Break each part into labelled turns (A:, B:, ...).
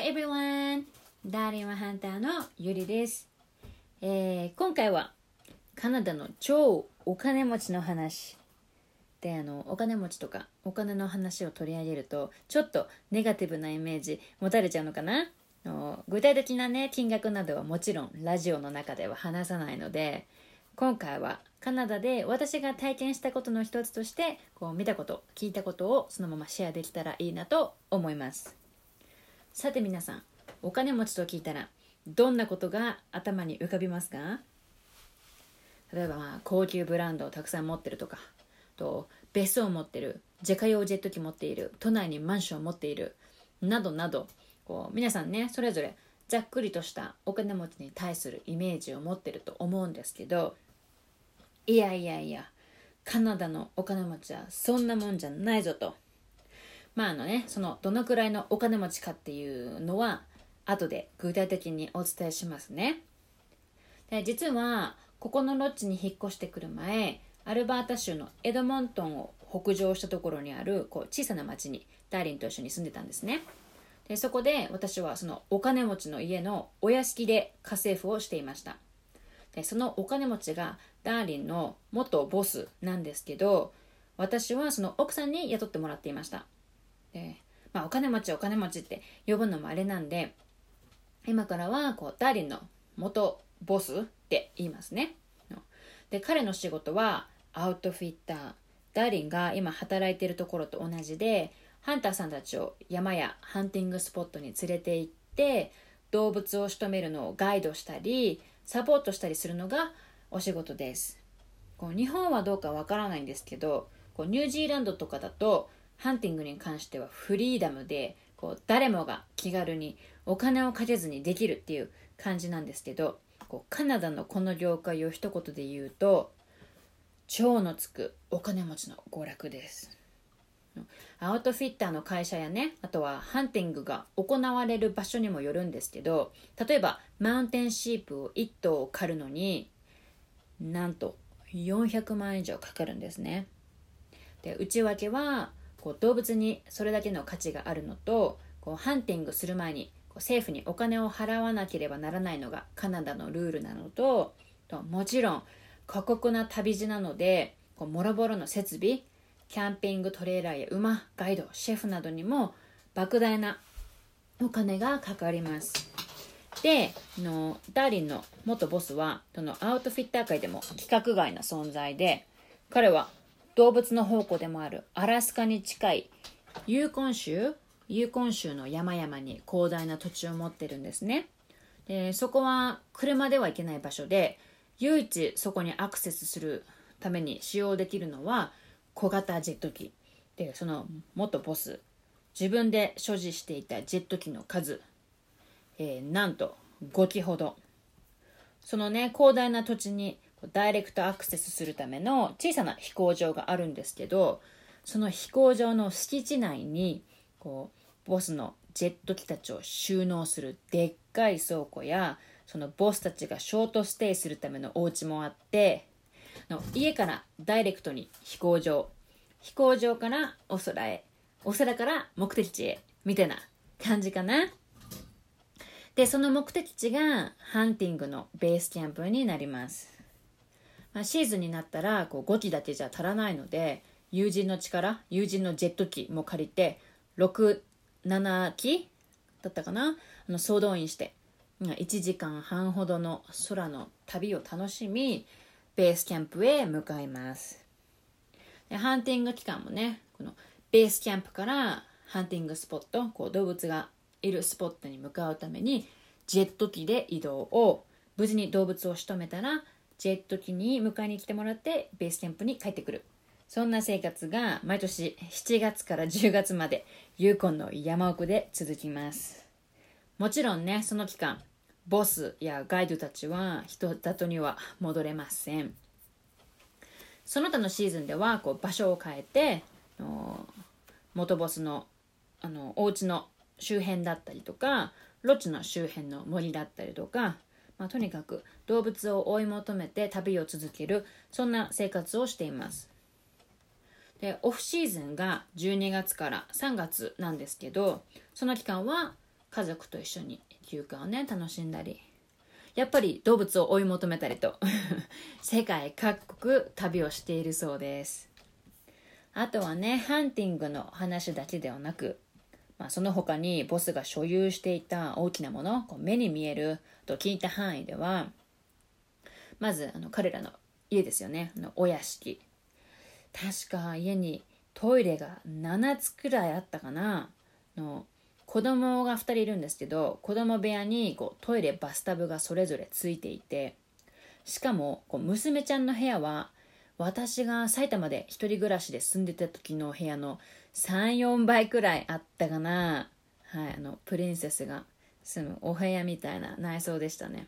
A: everyone! ダーリンはハンターのゆりです、えー今回はカナダの超お金持ちの話であのお金持ちとかお金の話を取り上げるとちょっとネガティブなイメージ持たれちゃうのかな？の具体的なね金額などはもちろんラジオの中では話さないので今回はカナダで私が体験したことの一つとしてこう見たこと聞いたことをそのままシェアできたらいいなと思います。さて皆さんお金持ちと聞いたらどんなことが頭に浮かびますか？例えばまあ高級ブランドをたくさん持ってるとかと別荘を持ってる自家用ジェット機持っている都内にマンションを持っているなどなどこう皆さんねそれぞれざっくりとしたお金持ちに対するイメージを持ってると思うんですけどいやいやいやカナダのお金持ちはそんなもんじゃないぞと。まああのねそのどのくらいのお金持ちかっていうのは後で具体的にお伝えしますね。で実はここのロッジに引っ越してくる前アルバータ州のエドモントンを北上したところにあるこう小さな町にダーリンと一緒に住んでたんですね。でそこで私はそのお金持ちの家のお屋敷で家政婦をしていました。でそのお金持ちがダーリンの元ボスなんですけど私はその奥さんに雇ってもらっていました。で、まあ、お金持ちお金持ちって呼ぶのもあれなんで今からはこうダーリンの元ボスって言いますね。で彼の仕事はアウトフィッター。ダーリンが今働いてるところと同じでハンターさんたちを山やハンティングスポットに連れて行って動物を仕留めるのをガイドしたりサポートしたりするのがお仕事です。こう日本はどうかわからないんですけどこうニュージーランドとかだとハンティングに関してはフリーダムでこう誰もが気軽にお金をかけずにできるっていう感じなんですけどこうカナダのこの業界を一言で言うと超のつくお金持ちの娯楽です。アウトフィッターの会社やねあとはハンティングが行われる場所にもよるんですけど例えばマウンテンシープを1頭狩るのになんと400万円以上かかるんですね。で内訳はこう動物にそれだけの価値があるのとこうハンティングする前に政府にお金を払わなければならないのがカナダのルールなのとともちろん過酷な旅路なのでこうもろもろの設備キャンピングトレーラーや馬ガイドシェフなどにも莫大なお金がかかります。でのダーリンの元ボスはそのアウトフィッター界でも規格外な存在で彼は動物の宝庫でもあるアラスカに近いユーコン州ユーコン州の山々に広大な土地を持ってるんですね。でそこは車では行けない場所で唯一そこにアクセスするために使用できるのは小型ジェット機。でその元ボス。自分で所持していたジェット機の数、えーなんと5機ほど。そのね広大な土地にダイレクトアクセスするための小さな飛行場があるんですけどその飛行場の敷地内にこうボスのジェット機たちを収納するでっかい倉庫やそのボスたちがショートステイするためのお家もあっての家からダイレクトに飛行場飛行場からお空へお空から目的地へみたいな感じかな。でその目的地がハンティングのベースキャンプになります、まあ、シーズンになったらこう5機だけじゃ足らないので友人の力友人のジェット機も借りて67機だったかなあの総動員して1時間半ほどの空の旅を楽しみベースキャンプへ向かいます。でハンティング期間もねこのベースキャンプからハンティングスポットこう動物がいるスポットに向かうためにジェット機で移動を無事に動物を仕留めたらジェット機に迎えに来てもらってベースキャンプに帰ってくる。そんな生活が毎年7月から10月までユーコンの山奥で続きます。もちろんねその期間ボスやガイドたちは人里には戻れません。その他のシーズンではこう場所を変えて元ボスのあのお家の周辺だったりとかロッジの周辺の森だったりとか、まあ、とにかく動物を追い求めて旅を続けるそんな生活をしています。でオフシーズンが12月から3月なんですけどその期間は家族と一緒に休暇をね楽しんだりやっぱり動物を追い求めたりと 世界各国旅をしているそうです。あとはねハンティングの話だけではなく、まあ、その他にボスが所有していた大きなものこう目に見えると聞いた範囲ではまずあの彼らの家ですよね。あのお屋敷。確か家にトイレが7つくらいあったかな。の子供が2人いるんですけど子供部屋にこうトイレバスタブがそれぞれついていてしかもこう娘ちゃんの部屋は私が埼玉で一人暮らしで住んでた時の部屋の34倍くらいあったかな。はいあのプリンセスが住むお部屋みたいな内装でしたね。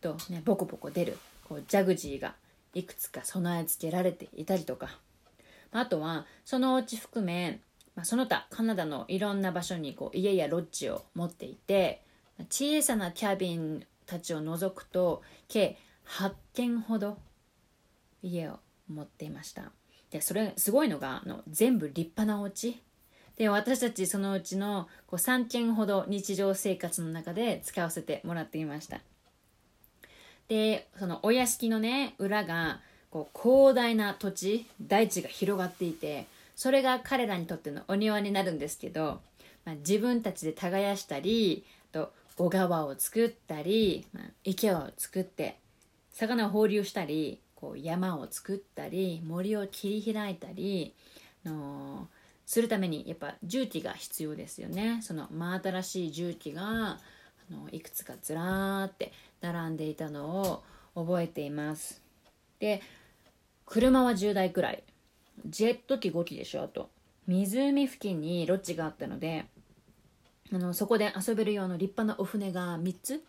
A: とねボコボコ出るこうジャグジーがいくつか備え付けられていたりとか。あとはそのお家含め、まあ、その他カナダのいろんな場所にこう家やロッジを持っていて小さなキャビンたちを除くと計8軒ほど家を持っていました。でそれすごいのがあの全部立派なお家。で私たちそのうちのこう3軒ほど日常生活の中で使わせてもらっていました。でそのお屋敷のね裏がこう広大な土地大地が広がっていてそれが彼らにとってのお庭になるんですけど、まあ、自分たちで耕したりと小川を作ったり、まあ、池を作って魚を放流したりこう山を作ったり森を切り開いたりのするためにやっぱ重機が必要ですよね。その真新しい重機があのいくつかずらーって並んでいたのを覚えています。で車は10台くらい。ジェット機5機でしょあと。湖付近にロッジがあったのであのそこで遊べる用の立派なお船が3つ。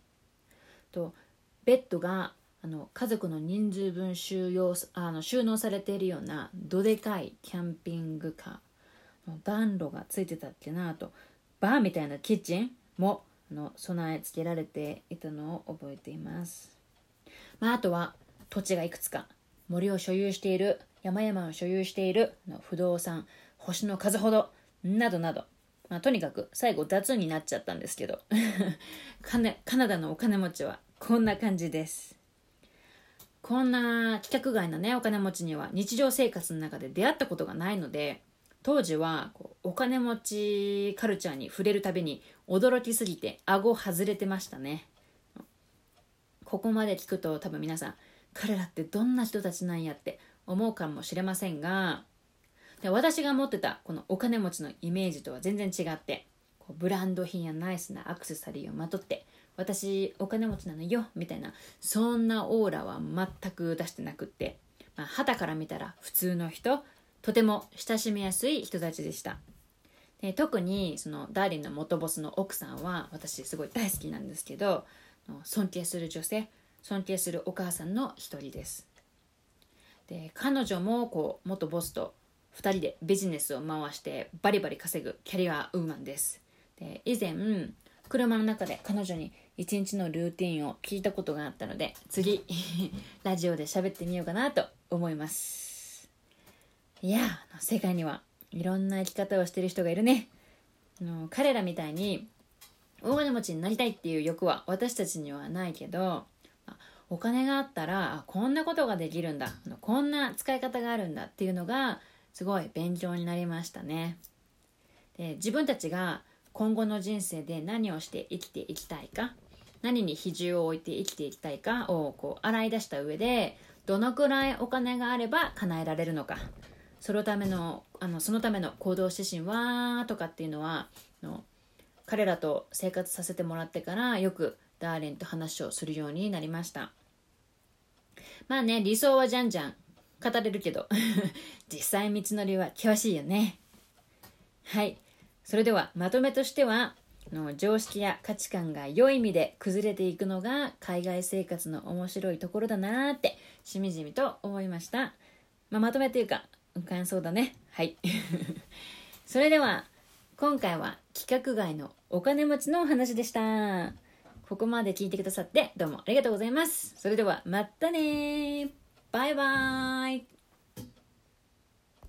A: とベッドがあの家族の人数分収容あの収納されているようなどでかいキャンピングカー暖炉がついてたっけなとバーみたいなキッチンもあの備え付けられていたのを覚えています、まあ、あとは土地がいくつか森を所有している山々を所有しているの不動産星の数ほどなどなど、まあ、とにかく最後雑になっちゃったんですけど。カナダのお金持ちはこんな感じです。こんな規格外なねお金持ちには日常生活の中で出会ったことがないので当時はこうお金持ちカルチャーに触れるたびに驚きすぎて顎外れてましたね。ここまで聞くと多分皆さん彼らってどんな人たちなんやって思うかもしれませんがで私が持ってたこのお金持ちのイメージとは全然違ってこうブランド品やナイスなアクセサリーをまとって私お金持ちなのよみたいな。そんなオーラは全く出してなくって、まあ、肌から見たら普通の人とても親しみやすい人たちでした。で特にそのダーリンの元ボスの奥さんは私すごい大好きなんですけど尊敬する女性尊敬するお母さんの一人です。で彼女もこう元ボスと2人でビジネスを回してバリバリ稼ぐキャリアウーマンです。で以前車の中で彼女に一日のルーティンを聞いたことがあったので次 ラジオで喋ってみようかなと思います。いや世界にはいろんな生き方をしてる人がいるね。あの彼らみたいに大金持ちになりたいっていう欲は私たちにはないけどお金があったらこんなことができるんだ。こんな使い方があるんだっていうのがすごい勉強になりましたね。で自分たちが今後の人生で何をして生きていきたいか何に比重を置いて生きていきたいかをこう洗い出した上でどのくらいお金があれば叶えられるのか。そのためのあのそのための行動指針はとかっていうのはの彼らと生活させてもらってからよくダーリンと話をするようになりました。まあね理想はじゃんじゃん。語れるけど。実際道のりは険しいよね。はい。それではまとめとしてはの常識や価値観が良い意味で崩れていくのが海外生活の面白いところだなってしみじみと思いました、まあ、まとめというか感想だね。はい。それでは今回は規格外のお金持ちのお話でした。ここまで聞いてくださってどうもありがとうございます。それではまたねバイバーイ。